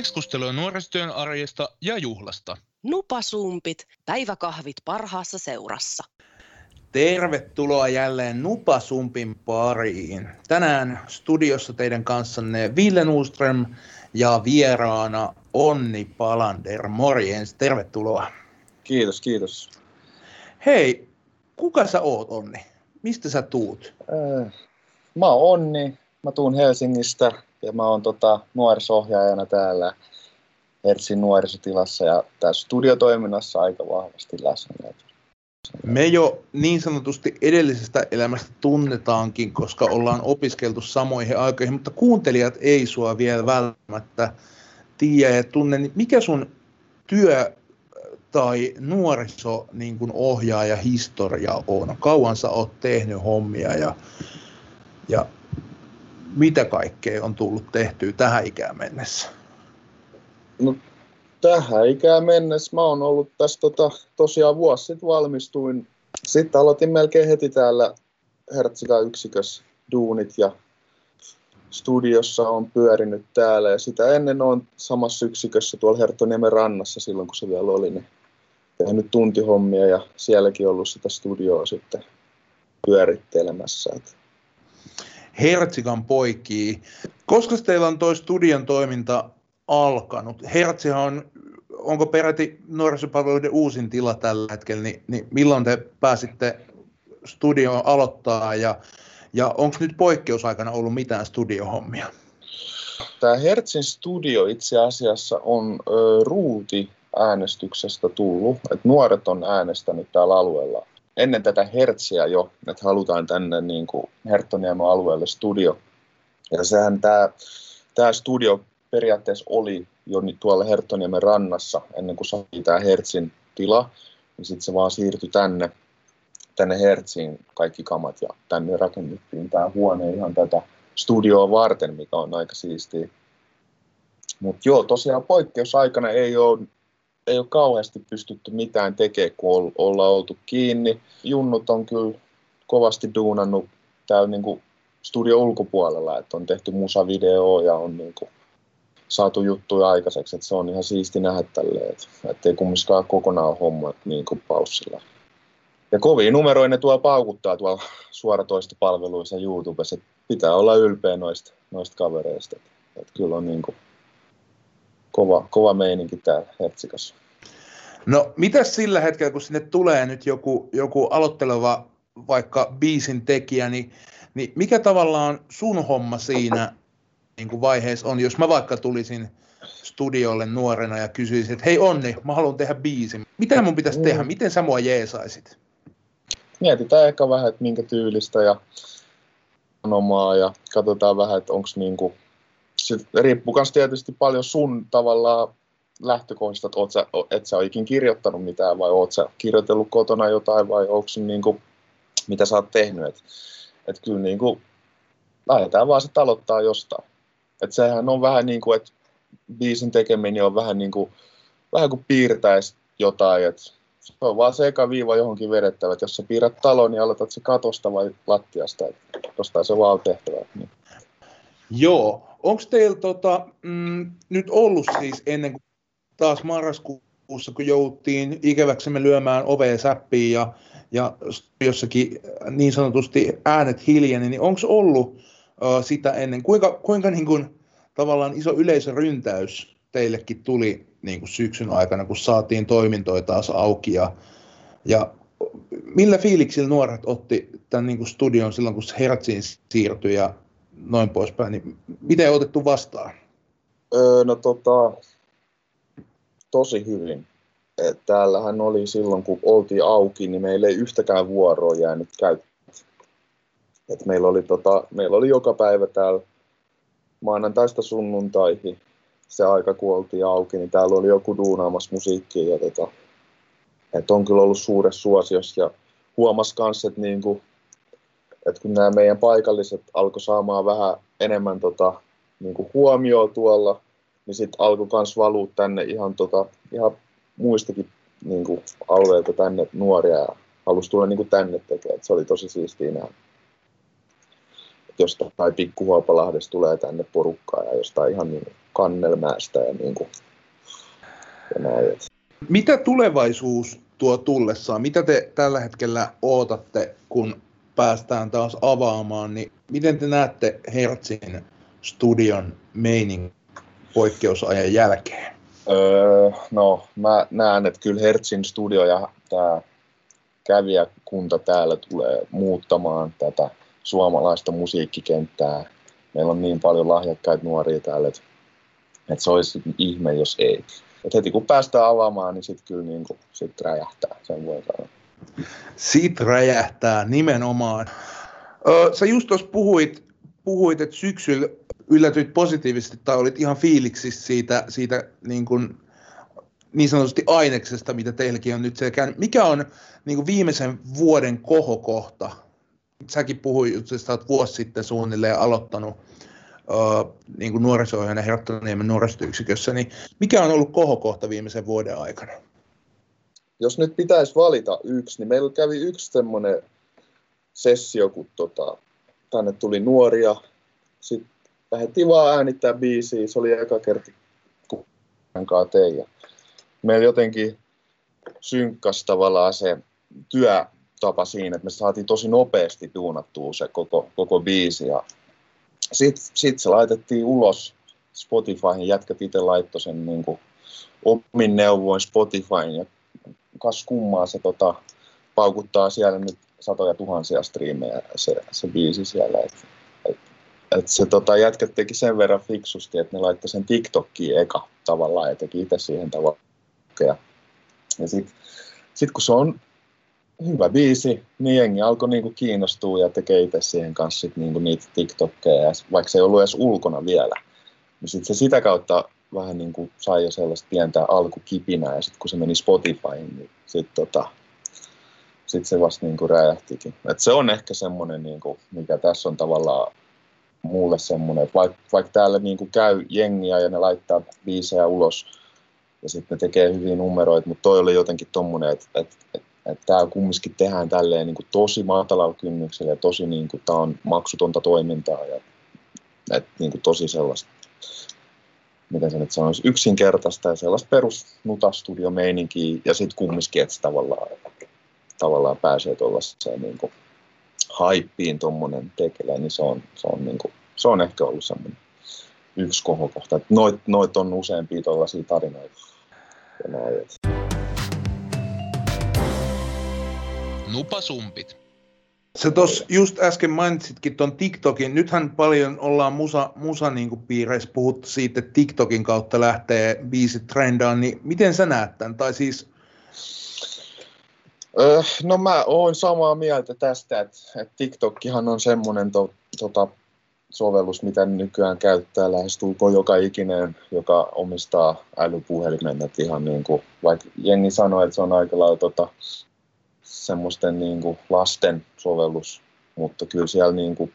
Keskustelua nuorisotyön arjesta ja juhlasta. Nupasumpit, päiväkahvit parhaassa seurassa. Tervetuloa jälleen Nupasumpin pariin. Tänään studiossa teidän kanssanne Ville Nuström ja vieraana Onni Palander. Morjens, tervetuloa. Kiitos, kiitos. Hei, kuka sä oot Onni? Mistä sä tuut? Äh, mä oon Onni, mä tuun Helsingistä ja mä oon tota, nuorisohjaajana täällä Hertsin nuorisotilassa ja tässä studiotoiminnassa aika vahvasti läsnä. Me jo niin sanotusti edellisestä elämästä tunnetaankin, koska ollaan opiskeltu samoihin aikoihin, mutta kuuntelijat ei sua vielä välttämättä tiedä ja tunne. Niin mikä sun työ tai nuoriso niin kuin ohjaaja historia on? Kauan sä oot tehnyt hommia ja, ja mitä kaikkea on tullut tehtyä tähän ikään mennessä? No, tähän ikään mennessä mä oon ollut tässä tota, tosiaan vuosi sitten valmistuin. Sitten aloitin melkein heti täällä Hertzika yksikössä duunit ja studiossa on pyörinyt täällä ja sitä ennen on samassa yksikössä tuolla Herttoniemen rannassa silloin kun se vielä oli, niin tehnyt tuntihommia ja sielläkin ollut sitä studioa sitten pyörittelemässä. Hertsikan poikii. Koska teillä on tuo studion toiminta alkanut? Hertsihan on, onko peräti nuorisopalveluiden uusin tila tällä hetkellä, niin, niin milloin te pääsitte studio aloittaa ja, ja onko nyt poikkeusaikana ollut mitään studiohommia? Tämä Hertzin studio itse asiassa on ruuti äänestyksestä tullut, että nuoret on äänestänyt täällä alueella ennen tätä Hertsiä jo, että halutaan tänne niin Herttoniemen alueelle studio. Ja sehän tämä, tämä studio periaatteessa oli jo tuolla Herttoniemen rannassa ennen kuin saatiin tämä Hertsin tila, niin sitten se vaan siirtyi tänne, tänne Hertsiin kaikki kamat ja tänne rakennettiin tämä huone ihan tätä studioa varten, mikä on aika siistiä. Mutta joo, tosiaan poikkeusaikana ei ole ei ole kauheasti pystytty mitään tekemään, kun ollaan oltu kiinni. Junnut on kyllä kovasti duunannut täällä niin kuin studio ulkopuolella, että on tehty musavideo ja on niin kuin saatu juttuja aikaiseksi, että se on ihan siisti nähdä tälleen, että ei kumminkaan kokonaan homma niin kuin paussilla. Ja kovia numeroja ne tuo paukuttaa tuolla suoratoistopalveluissa YouTubessa, että pitää olla ylpeä noista, noista kavereista. Että, että kyllä on niin kuin kova, kova meininki täällä Hertsikassa. No, mitä sillä hetkellä, kun sinne tulee nyt joku, joku aloitteleva vaikka biisin tekijä, niin, niin mikä tavallaan sun homma siinä niin kuin vaiheessa on, jos mä vaikka tulisin studiolle nuorena ja kysyisin, että hei Onni, mä haluan tehdä biisin. Mitä mun pitäisi tehdä? Miten sä mua jeesaisit? Mietitään ehkä vähän, että minkä tyylistä ja sanomaa ja katsotaan vähän, että onko niinku se riippuu myös tietysti paljon sun tavallaan lähtökohdista, että oot sä, et sä ole kirjoittanut mitään vai oot sä kirjoitellut kotona jotain vai onko niin kuin, mitä sä oot tehnyt. Että et kyllä niin kuin, lähdetään vaan se aloittaa jostain. Että sehän on vähän niin kuin, että biisin tekeminen on vähän niin kuin, vähän kuin piirtäisi jotain, että se on vaan se eka viiva johonkin vedettävä, että jos sä piirrät talon, niin aloitat se katosta vai lattiasta, että jostain se vaan on tehtävä. Niin. Joo, onko teillä tota, mm, nyt ollut siis ennen kuin taas marraskuussa, kun jouduttiin ikäväksemme lyömään oveen säppiin ja, ja jossakin niin sanotusti äänet hiljeni, niin onko ollut uh, sitä ennen, kuinka, kuinka niin kuin, tavallaan iso yleisöryntäys teillekin tuli niin kuin syksyn aikana, kun saatiin toimintoja taas auki ja, ja millä fiiliksillä nuoret otti tämän niin kuin studion silloin, kun Hertsiin siirtyi ja noin poispäin, niin miten on otettu vastaan? Öö, no tota, tosi hyvin. Et täällähän oli silloin, kun oltiin auki, niin meillä ei yhtäkään vuoroa jäänyt käyttöön. Et meillä, oli tota, meillä oli joka päivä täällä maanantaista sunnuntaihin se aika, kun oltiin auki, niin täällä oli joku duunaamassa musiikkia. Ja tota, et on kyllä ollut suuressa suosiossa ja huomas kanssa, että niinku, et kun nämä meidän paikalliset alkoi saamaan vähän enemmän tota, niinku huomioon tuolla, niin sitten alkoi myös valua tänne ihan, tota, ihan muistakin niin kuin, tänne nuoria ja halusi tulla niin kuin, tänne tekemään. Et se oli tosi siistiä nähdä. Et jostain pikkuhuopalahdesta tulee tänne porukkaa ja jostain ihan niin Kannelmäestä ja, niin kuin, ja näin. Mitä tulevaisuus tuo tullessaan? Mitä te tällä hetkellä ootatte, kun päästään taas avaamaan, niin miten te näette Hertzin studion meinin poikkeusajan jälkeen? Öö, no, mä näen, että kyllä Hertzin studio ja tämä kävijäkunta täällä tulee muuttamaan tätä suomalaista musiikkikenttää. Meillä on niin paljon lahjakkaita nuoria täällä, että, että se olisi ihme, jos ei. Et heti kun päästään avaamaan, niin sitten kyllä niin kuin, sit räjähtää, sen voi sanoa. Sit räjähtää nimenomaan. Ö, sä just tuossa puhuit, puhuit, että syksyllä yllätyit positiivisesti tai olit ihan fiiliksissä siitä, siitä niin, kuin, niin sanotusti aineksesta, mitä teilläkin on nyt käynyt. Mikä on niin kuin viimeisen vuoden kohokohta? Säkin puhuit, että sä oot vuosi sitten suunnilleen aloittanut niin kuin nuoriso-ohjaajana Herttoniemen niin mikä on ollut kohokohta viimeisen vuoden aikana? Jos nyt pitäisi valita yksi, niin meillä kävi yksi semmoinen sessio, kun tota, tänne tuli nuoria, sitten lähdettiin vaan äänittää biisiä, se oli eka kerta, kun tein. Ja meillä jotenkin synkkas tavallaan se työtapa siinä, että me saatiin tosi nopeasti duunattua se koko, koko biisi. Sitten sit se laitettiin ulos Spotifyhin, jätkät itse laittoi sen niin kuin omin neuvoin Spotifyin ja kas kummaa se tota, paukuttaa siellä nyt satoja tuhansia striimejä se, se biisi siellä. Et, et, et se tota, jätkät teki sen verran fiksusti, että ne laittoi sen TikTokkiin eka tavallaan ja teki itse siihen tavallaan. Ja, ja sitten sit kun se on hyvä biisi, niin jengi alkoi niinku kiinnostua ja tekee itse siihen kanssa sit niinku niitä TikTokkeja, ja vaikka se ei ollut edes ulkona vielä. Niin sit se sitä kautta vähän niin kuin sai jo sellaista pientä alkukipinää, ja sitten kun se meni Spotifyin, niin sitten tota, sit se vasta niin kuin räjähtikin. Et se on ehkä semmoinen, niin kuin, mikä tässä on tavallaan mulle semmoinen, että vaikka, vaikka täällä niin kuin käy jengiä ja ne laittaa biisejä ulos, ja sitten ne tekee hyviä numeroita, mutta toi oli jotenkin tommonen, että, että, että että tämä kumminkin tehdään tälleen niin kuin tosi matalalla kynnyksellä ja tosi niin kuin, tämä on maksutonta toimintaa ja että niin kuin tosi sellaista, miten se nyt sanoisi, yksinkertaista ja sellaista perus nutastudio-meininkiä ja sitten kumminkin, että tavallaan, tavallaan pääsee tuollaiseen niin kuin haippiin tuommoinen tekele, niin se on, se on, niin kuin, se on ehkä ollut semmoinen yksi kohokohta. Noit, noit on useampia tuollaisia tarinoita. Ja näin. Nupasumpit. Sä tuossa just äsken mainitsitkin tuon TikTokin. Nythän paljon ollaan musa, musa niin piireissä puhuttu siitä, että TikTokin kautta lähtee biisit trendaan, niin miten sä näet tämän? Tai siis... Öö, no mä oon samaa mieltä tästä, että, että TikTokkihan on semmoinen to, tota, sovellus, mitä nykyään käyttää lähestulkoon joka ikinen, joka omistaa älypuhelimen. Että ihan niin kuin, vaikka jengi sanoo, että se on aika lailla tota, semmoisten niin kuin lasten sovellus, mutta kyllä siellä niin kuin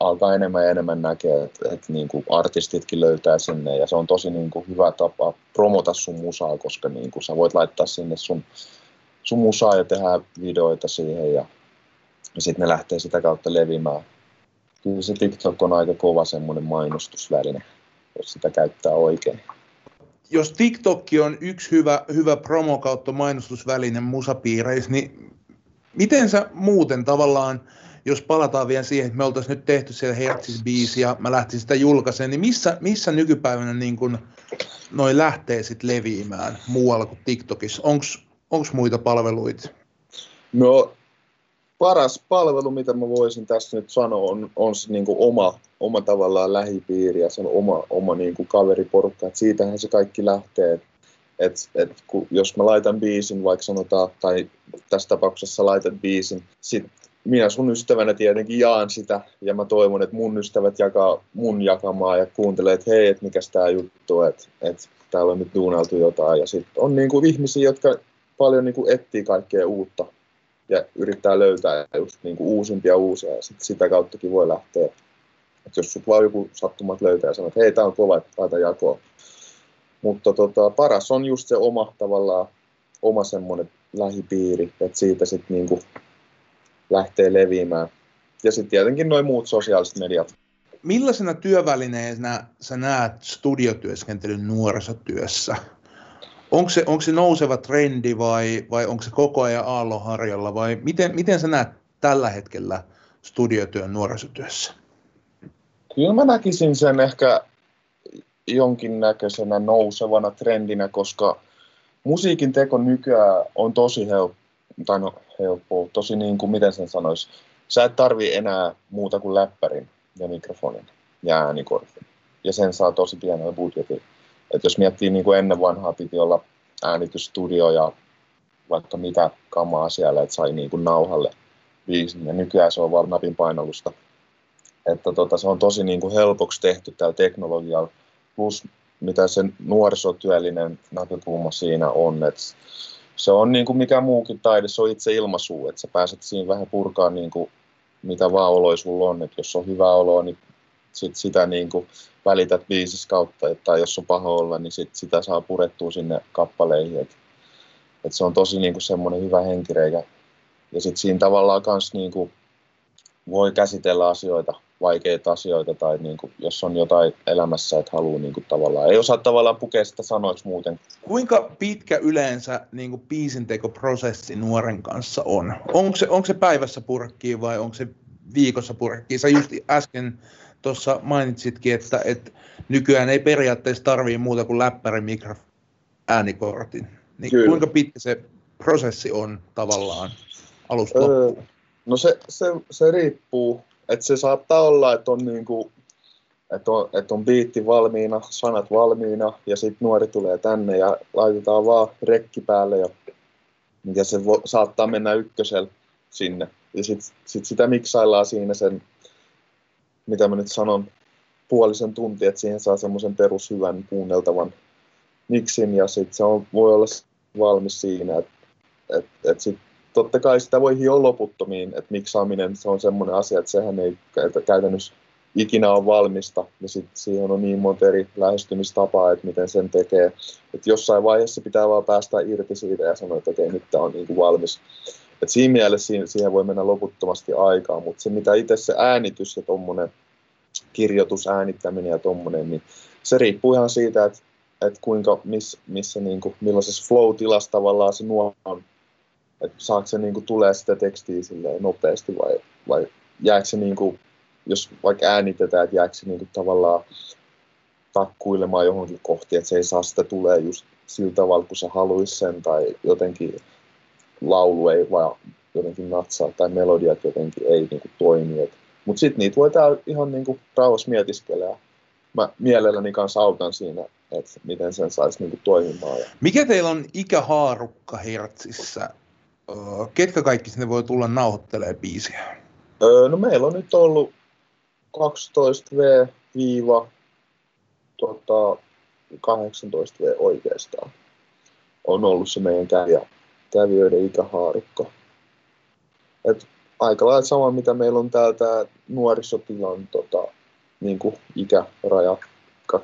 alkaa enemmän ja enemmän näkee, että, että niin kuin artistitkin löytää sinne ja se on tosi niin kuin hyvä tapa promota sun musaa, koska niin kuin sä voit laittaa sinne sun, sun musaa ja tehdä videoita siihen ja, ja sitten ne lähtee sitä kautta levimään. Kyllä se TikTok on aika kova semmoinen mainostusväline, jos sitä käyttää oikein jos TikTok on yksi hyvä, hyvä promo kautta mainostusväline musapiireissä, niin miten sä muuten tavallaan, jos palataan vielä siihen, että me oltaisiin nyt tehty siellä Hertzis biisi ja mä lähtisin sitä julkaisemaan, niin missä, missä nykypäivänä niin kun noi lähtee sitten leviämään muualla kuin TikTokissa? Onko muita palveluita? No paras palvelu, mitä mä voisin tässä nyt sanoa, on, on se niin kuin oma, oma tavallaan lähipiiri ja se on oma, oma niin kuin kaveriporukka. Et siitähän se kaikki lähtee. Et, et, kun, jos mä laitan biisin, vaikka sanotaan, tai tässä tapauksessa laitan biisin, sit minä sun ystävänä tietenkin jaan sitä, ja mä toivon, että mun ystävät jakaa mun jakamaa ja kuuntelee, että hei, että mikäs tää juttu, että, että täällä on nyt duuneltu jotain. Ja sitten on niin kuin ihmisiä, jotka paljon niin kuin etsii kaikkea uutta ja yrittää löytää just niin kuin uusimpia uusia ja sit sitä kauttakin voi lähteä. Et jos sut vaan joku sattumat löytää ja sanoo, että hei, tämä on kova, laita jakoa. Mutta tota, paras on just se oma tavallaan, oma semmoinen lähipiiri, että siitä sitten niinku lähtee leviämään. Ja sitten tietenkin noin muut sosiaaliset mediat, millaisena työvälineenä sä näet studiotyöskentelyn nuorisotyössä? Onko se, onko se nouseva trendi vai, vai onko se koko ajan aallonharjalla vai miten, miten sä näet tällä hetkellä studiotyön nuorisotyössä? Kyllä mä näkisin sen ehkä jonkinnäköisenä nousevana trendinä, koska musiikin teko nykyään on tosi helppo, tai no helppoa, tosi niin kuin, miten sen sanoisi, sä et tarvi enää muuta kuin läppärin ja mikrofonin ja äänikortin. Ja sen saa tosi pienellä budjetilla. Et jos miettii niin kuin ennen vanhaa piti olla äänitysstudio ja vaikka mitä kamaa siellä, että sai niin kuin nauhalle biisin. Ja nykyään se on vaan napin painallusta. Että tota, se on tosi niin kuin helpoksi tehty tällä teknologialla. Plus mitä se nuorisotyöllinen näkökulma siinä on, että se on niin kuin mikä muukin taide, se on itse ilmaisu, että sä pääset siinä vähän purkaa niin kuin mitä vaan oloja sulla on, että jos on hyvä olo, niin sit sitä niin kuin välität biisissä kautta, tai jos on paha olla, niin sit sitä saa purettua sinne kappaleihin, että et se on tosi niin kuin semmoinen hyvä henkireikä. Ja sitten siinä tavallaan myös niin kuin voi käsitellä asioita vaikeita asioita tai niin kuin, jos on jotain elämässä, että haluaa niin kuin, tavallaan, ei osaa tavallaan pukea sitä sanoiksi muuten. Kuinka pitkä yleensä niin kuin, biisintekoprosessi nuoren kanssa on? Onko se, onko se päivässä purkkiin vai onko se viikossa purkkiin? Sä just äsken tuossa mainitsitkin, että, että nykyään ei periaatteessa tarvii muuta kuin läppäri, mikrofoni, äänikortin. Niin Kyllä. kuinka pitkä se prosessi on tavallaan alusta öö, No se, se, se riippuu että se saattaa olla, että on, niinku, että on, että on biitti valmiina, sanat valmiina ja sitten nuori tulee tänne ja laitetaan vaan rekki päälle ja, ja se vo, saattaa mennä ykkösellä sinne. Ja sitten sit sitä miksaillaan siinä sen, mitä mä nyt sanon, puolisen tuntia, että siihen saa semmoisen perushyvän kuunneltavan miksin ja sitten se on, voi olla valmis siinä, että et, et sitten totta kai sitä voi hioa loputtomiin, että miksaaminen se on semmoinen asia, että sehän ei käytännössä ikinä ole valmista, ja sitten siihen on niin monta eri lähestymistapaa, että miten sen tekee. Että jossain vaiheessa pitää vaan päästä irti siitä ja sanoa, että okei, nyt tämä on niin kuin valmis. Et siinä mielessä siihen voi mennä loputtomasti aikaa, mutta se mitä itse se äänitys ja tuommoinen kirjoitus, äänittäminen ja tuommoinen, niin se riippuu ihan siitä, että, että kuinka, miss, missä, niin kuin, millaisessa flow-tilassa tavallaan se nuo on. Että saako se niin kuin, tulee sitä tekstiä nopeasti vai, vai jääkö se, niin kuin, jos vaikka äänitetään, että jääkö se niin kuin, tavallaan takkuilemaan johonkin kohti, että se ei saa sitä tulee just sillä tavalla, kun se haluaisi sen, tai jotenkin laulu ei vaan jotenkin natsaa, tai melodiat jotenkin ei niin kuin, toimi. Mutta sitten niitä voi täällä ihan niin kuin, rauhassa mietiskellä. Mä mielelläni kanssa autan siinä, että miten sen saisi niin kuin, toimimaan. Mikä teillä on ikähaarukka Hertsissä? ketkä kaikki sinne voi tulla nauhoittelemaan biisiä? Öö, no meillä on nyt ollut 12V viiva tota, 18V oikeastaan. On ollut se meidän kävijä, kävijöiden ikähaarukka. Et aika lailla sama, mitä meillä on täältä nuorisotilan tota, niin kuin ikäraja 12-18,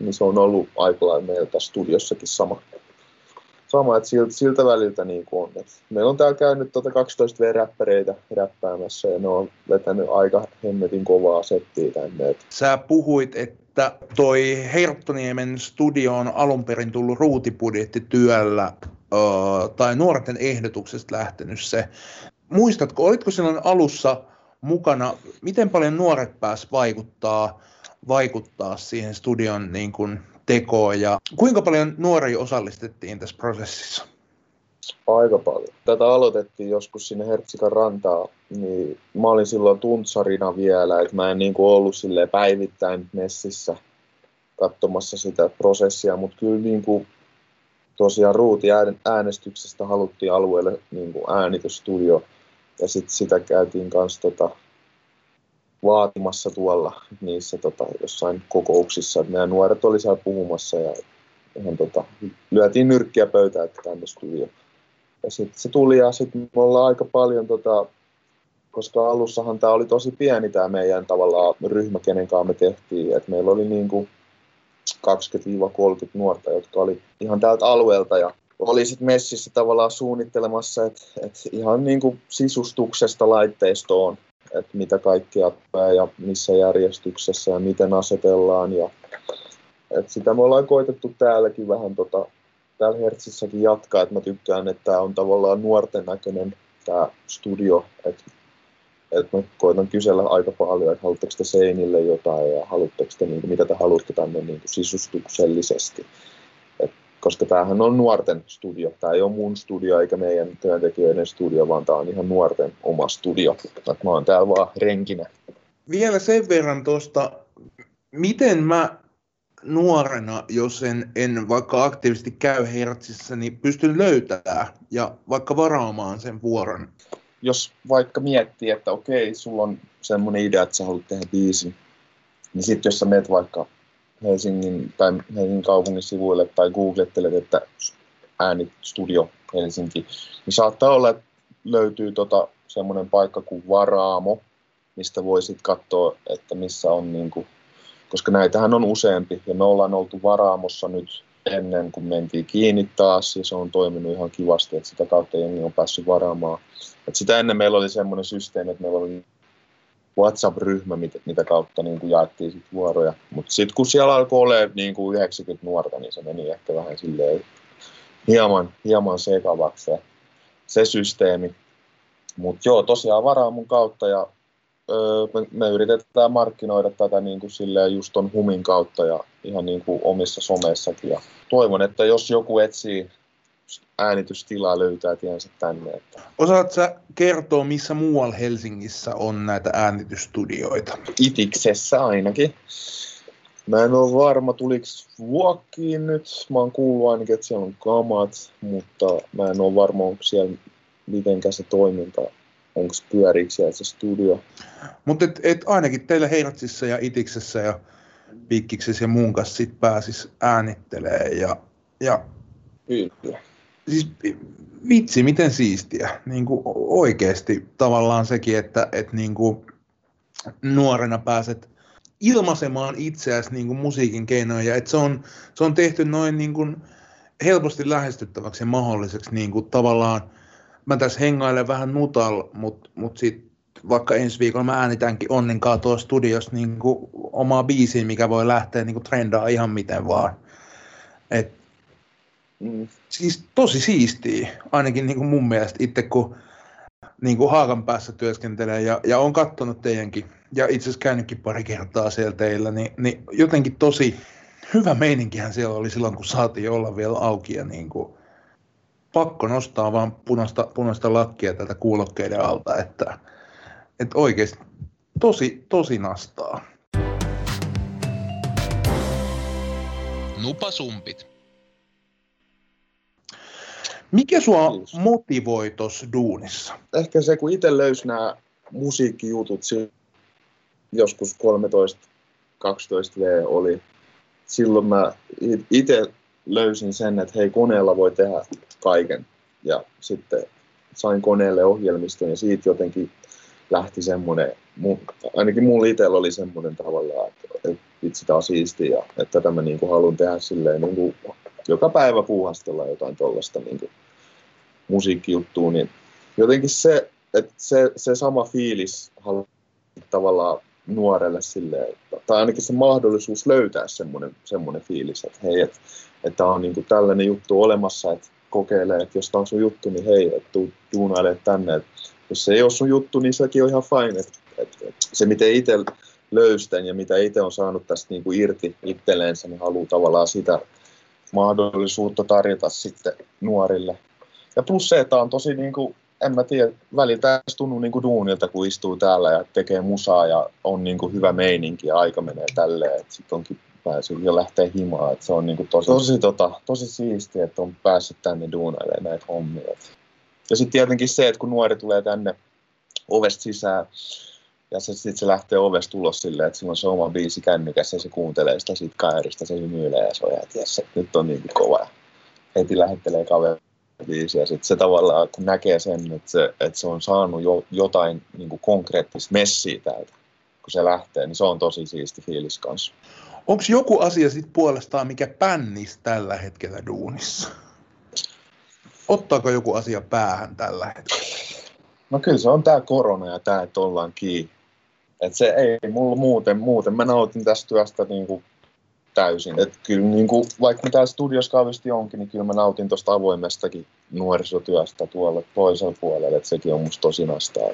niin se on ollut aika lailla meillä tässä studiossakin sama sama, että siltä, siltä väliltä niin kuin on. Et meillä on täällä käynyt tuota 12 V-räppäreitä räppäämässä ja ne on vetänyt aika hemmetin kovaa settiä tänne. Et. Sä puhuit, että toi Herttoniemen studio on alun perin tullut ruutibudjettityöllä tai nuorten ehdotuksesta lähtenyt se. Muistatko, olitko silloin alussa mukana, miten paljon nuoret pääs vaikuttaa, vaikuttaa siihen studion niin kuin tekoon ja kuinka paljon nuoria osallistettiin tässä prosessissa? Aika paljon. Tätä aloitettiin joskus sinne Hertsikan rantaa, niin mä olin silloin tuntsarina vielä, että mä en niin kuin ollut päivittäin messissä katsomassa sitä prosessia, mutta kyllä niin kuin tosiaan ruuti äänestyksestä haluttiin alueelle niin kuin äänitystudio ja sitten sitä käytiin kanssa tota, vaatimassa tuolla niissä tota, jossain kokouksissa. Meidän nuoret oli siellä puhumassa ja ihan, tota, lyötiin nyrkkiä pöytään, että tänne studio. Ja sitten se tuli ja sitten me ollaan aika paljon, tota, koska alussahan tämä oli tosi pieni tämä meidän tavallaan ryhmä, kenen kanssa me tehtiin. Et meillä oli niinku 20-30 nuorta, jotka oli ihan täältä alueelta ja oli sitten messissä tavallaan suunnittelemassa, että et ihan niinku sisustuksesta laitteistoon että mitä kaikkea tulee ja missä järjestyksessä ja miten asetellaan. Ja, että sitä me ollaan koitettu täälläkin vähän tota, täällä Hertzissäkin jatkaa, että mä tykkään, että tämä on tavallaan nuorten näköinen tämä studio, että että mä koitan kysellä aika paljon, että haluatteko te seinille jotain ja haluatteko te, niin kuin, mitä te haluatte tänne niin kuin sisustuksellisesti. Et, koska tämähän on nuorten studio. Tämä ei ole mun studio eikä meidän työntekijöiden studio, vaan tämä on ihan nuorten oma studio. Et mä oon täällä vaan renkinä. Vielä sen verran tuosta, miten mä nuorena, jos en, en vaikka aktiivisesti käy Hertsissä, niin pystyn löytämään ja vaikka varaamaan sen vuoron jos vaikka miettii, että okei, sulla on semmoinen idea, että sä haluat tehdä biisin, niin sitten jos sä meet vaikka Helsingin tai Helsingin kaupungin sivuille tai googlettelet, että äänistudio Helsinki, niin saattaa olla, että löytyy tota semmoinen paikka kuin Varaamo, mistä voi sitten katsoa, että missä on, niin kuin, koska näitähän on useampi, ja me ollaan oltu Varaamossa nyt ennen kuin mentiin kiinni taas, ja se on toiminut ihan kivasti, että sitä kautta jengi on päässyt varaamaan. Et sitä ennen meillä oli semmoinen systeemi, että meillä oli WhatsApp-ryhmä, mitä, mitä kautta niin kuin jaettiin sit vuoroja. Mutta sitten kun siellä alkoi olla niin kuin 90 nuorta, niin se meni ehkä vähän silleen hieman, hieman sekavaksi se, se systeemi. Mutta joo, tosiaan varaamun kautta ja me, me yritetään markkinoida tätä niin kuin silleen just ton humin kautta ja ihan niin kuin omissa someissakin. Ja toivon, että jos joku etsii äänitystilaa löytää tiensä tänne. Että. Osaatko sä kertoa, missä muualla Helsingissä on näitä äänitysstudioita? Itiksessä ainakin. Mä en ole varma, tuliko vuokkiin nyt. Mä oon kuullut ainakin, että siellä on kamat, mutta mä en ole varma, onko siellä mitenkä se toiminta, onko pyöriikö siellä se studio. Mutta et, et ainakin teillä Heiratsissa ja Itiksessä ja Pikkiksessä ja muun kanssa sit pääsis äänittelee ja, ja Kyllä. Siis vitsi, miten siistiä. Niin kuin oikeasti tavallaan sekin, että, että niin kuin nuorena pääset ilmaisemaan itseäsi niin kuin musiikin keinoin ja että se on, se on tehty noin niin kuin helposti lähestyttäväksi ja mahdolliseksi niin kuin tavallaan, mä tässä hengailen vähän nutal, mutta mut sitten vaikka ensi viikolla mä äänitänkin onnenkaan tuossa studiossa niin omaa biisiä, mikä voi lähteä niin trendaa ihan miten vaan. Et Mm. Siis tosi siistiä, ainakin niin mun mielestä itse kun niin kuin Haakan päässä työskentelee ja, ja on katsonut teidänkin ja itse asiassa käynytkin pari kertaa siellä teillä, niin, niin jotenkin tosi hyvä meininkihän siellä oli silloin, kun saatiin olla vielä auki ja niin kuin, pakko nostaa vaan punaista, punaista lakkia tätä kuulokkeiden alta, että, että oikeasti tosi, tosi nastaa. Nupasumpit. Mikä sua motivoi tuossa duunissa? Ehkä se, kun itse löysi nämä musiikkijutut joskus 13-12 V oli. Silloin mä itse löysin sen, että hei, koneella voi tehdä kaiken. Ja sitten sain koneelle ohjelmiston ja siitä jotenkin lähti semmoinen, ainakin mulla itsellä oli semmoinen tavallaan, että, että vitsi tää on siistiä ja että tätä mä niin kuin haluan tehdä silleen niin kuin joka päivä puuhastella jotain tuollaista niin musiikkijuttua, niin jotenkin se, että se, se sama fiilis tavallaan nuorelle silleen, tai ainakin se mahdollisuus löytää semmoinen, semmoinen fiilis, että hei, että, että on niin kuin tällainen juttu olemassa, että kokeilee, että jos tämä on sun juttu, niin hei, että tuu duunailee tänne. Että jos se ei ole sun juttu, niin sekin on ihan fine. Että, että se, miten itse löystän ja mitä itse on saanut tästä niin kuin irti itselleensä, niin haluaa tavallaan sitä mahdollisuutta tarjota sitten nuorille. Ja plus se, että on tosi niin kuin, en mä tiedä, välillä tunnu niin kuin duunilta, kun istuu täällä ja tekee musaa ja on niin kuin hyvä meininki ja aika menee tälleen, sitten onkin päässyt jo lähtee himaan, että se on niin kuin tosi, tosi, tota, tosi siistiä, että on päässyt tänne duunailemaan näitä hommia. Ja sitten tietenkin se, että kun nuori tulee tänne ovesta sisään, ja se, sitten se lähtee ovesta ulos silleen, että sillä on se oma biisi kännykässä ja se kuuntelee sitä siitä kairista, se hymyilee ja se on, että jes, nyt on niin kova. Ja heti lähettelee kaveri biisi ja sitten se tavallaan, kun näkee sen, että se, että se on saanut jo, jotain niin konkreettista messiä täältä, kun se lähtee, niin se on tosi siisti fiilis kanssa. Onko joku asia sitten puolestaan, mikä pännis tällä hetkellä duunissa? Ottaako joku asia päähän tällä hetkellä? No kyllä se on tää korona ja tää, että ollaan kiinni. Et se ei mulla muuten, muuten mä nautin tästä työstä niin kuin täysin. Et kyllä niin kuin, vaikka mä täällä studios kauheasti onkin, niin kyllä mä nautin tuosta avoimestakin nuorisotyöstä tuolla toisella puolella. Et sekin on musta tosi nastaa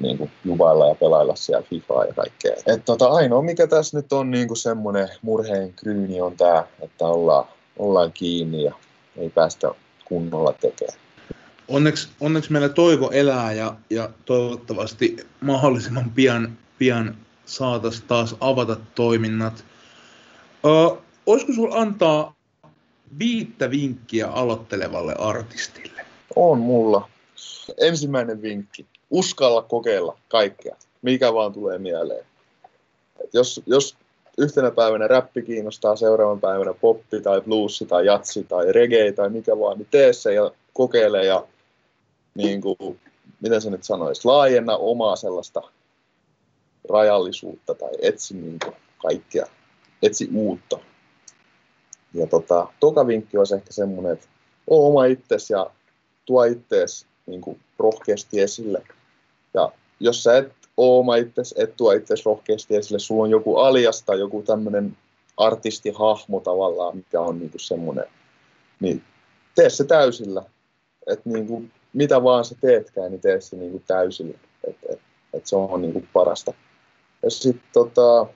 niin kuin jubailla ja pelailla siellä FIFAa ja kaikkea. Et tota, ainoa mikä tässä nyt on niin kuin semmoinen murheen kryyni on tämä, että ollaan, ollaan kiinni ja ei päästä kunnolla tekemään. Onneksi, onneksi meillä toivo elää ja, ja toivottavasti mahdollisimman pian, pian saataisiin taas avata toiminnat. Ö, olisiko sinulla antaa viittä vinkkiä aloittelevalle artistille? On mulla. Ensimmäinen vinkki. Uskalla kokeilla kaikkea, mikä vaan tulee mieleen. Et jos, jos yhtenä päivänä räppi kiinnostaa, seuraavan päivänä poppi tai bluesi tai jatsi tai reggae tai mikä vaan, niin tee se ja kokeile ja niin kuin, miten se nyt sanoisi, laajenna omaa sellaista rajallisuutta tai etsi niin kuin kaikkea, etsi uutta. Ja tota, toka vinkki olisi ehkä semmoinen, että ole oma itsesi ja tuo ittees niin kuin rohkeasti esille. Ja jos sä et ole oma itsesi, et tuo itsesi rohkeasti esille, sulla on joku alias tai joku tämmöinen artistihahmo tavallaan, mikä on niin kuin semmoinen, niin tee se täysillä. Että niin kuin mitä vaan sä teetkään, niin tee se niin kuin täysillä. Että et, et se on niin kuin parasta. Ja sitten tota,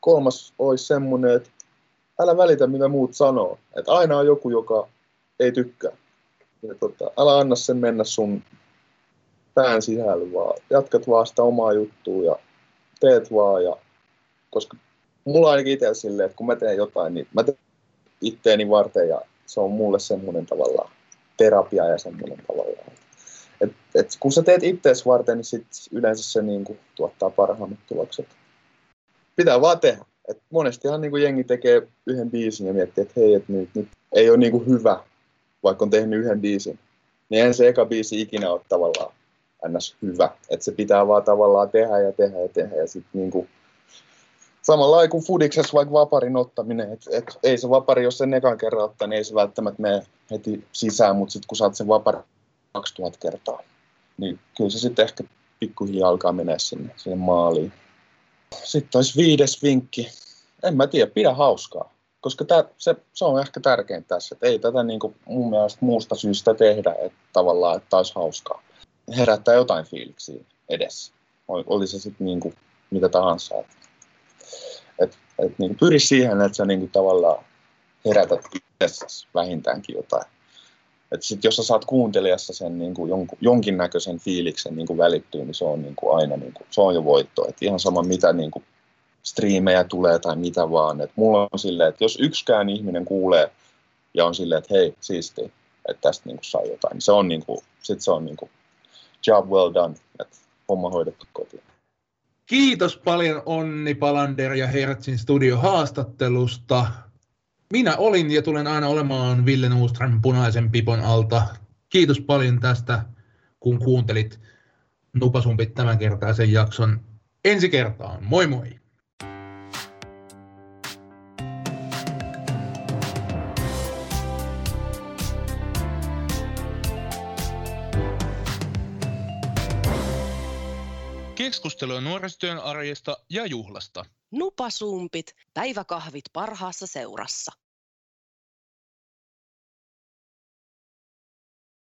kolmas olisi semmoinen, että älä välitä mitä muut sanoo. Että aina on joku, joka ei tykkää. Ja tota, älä anna sen mennä sun pään sisällä, vaan jatkat vaan sitä omaa juttua ja teet vaan. Ja, koska mulla ainakin itse silleen, että kun mä teen jotain, niin mä teen itteeni varten ja se on mulle semmoinen tavallaan terapia ja semmoinen tavallaan. Et, et kun sä teet ittees varten, niin sit yleensä se niin kuin, tuottaa parhaimmat tulokset. Pitää vaan tehdä. Et monestihan niin kuin jengi tekee yhden biisin ja miettii, että hei, et nyt, nyt ei ole niin kuin hyvä, vaikka on tehnyt yhden biisin. Niin eihän se eka biisi ikinä ole tavallaan ns. hyvä. Että se pitää vaan tavallaan tehdä ja tehdä ja tehdä. Ja sitten niin kuin, samalla kuin fudiksessa vaikka vaparin ottaminen, että et, ei se vapari, jos sen ekan kerran ottaa, niin ei se välttämättä mene heti sisään, mutta sitten kun saat sen vapari 2000 kertaa, niin kyllä se sitten ehkä pikkuhiljaa alkaa mennä sinne, sinne maaliin. Sitten olisi viides vinkki. En mä tiedä, pidä hauskaa. Koska tää, se, se, on ehkä tärkein tässä, että ei tätä niin kuin mun mielestä muusta syystä tehdä, että tavallaan, että olisi hauskaa. Herättää jotain fiiliksiä edessä. Oli se sitten niin kuin mitä tahansa. Et, et niin pyri siihen, että sä niin tavallaan herätät itsessäsi vähintäänkin jotain. Et sit jos sä saat kuuntelijassa sen niin kuin jonkun, jonkinnäköisen fiiliksen niin kuin välittyy, niin se on niin kuin aina niin kuin, se on jo voitto. Et ihan sama mitä niin kuin striimejä tulee tai mitä vaan. Et mulla on silleen, että jos yksikään ihminen kuulee ja on silleen, että hei, siisti, että tästä niin kuin saa jotain, niin se on, niin kuin, sit se on niin kuin, job well done, että homma hoidettu kotiin. Kiitos paljon Onni Palander ja Hertzin studio haastattelusta. Minä olin ja tulen aina olemaan Ville Nuuström punaisen pipon alta. Kiitos paljon tästä, kun kuuntelit Nupasumpit tämänkertaisen jakson. Ensi kertaan. Moi moi! Keskustelua nuorisotyön arjesta ja juhlasta. Nupasumpit, päiväkahvit parhaassa seurassa.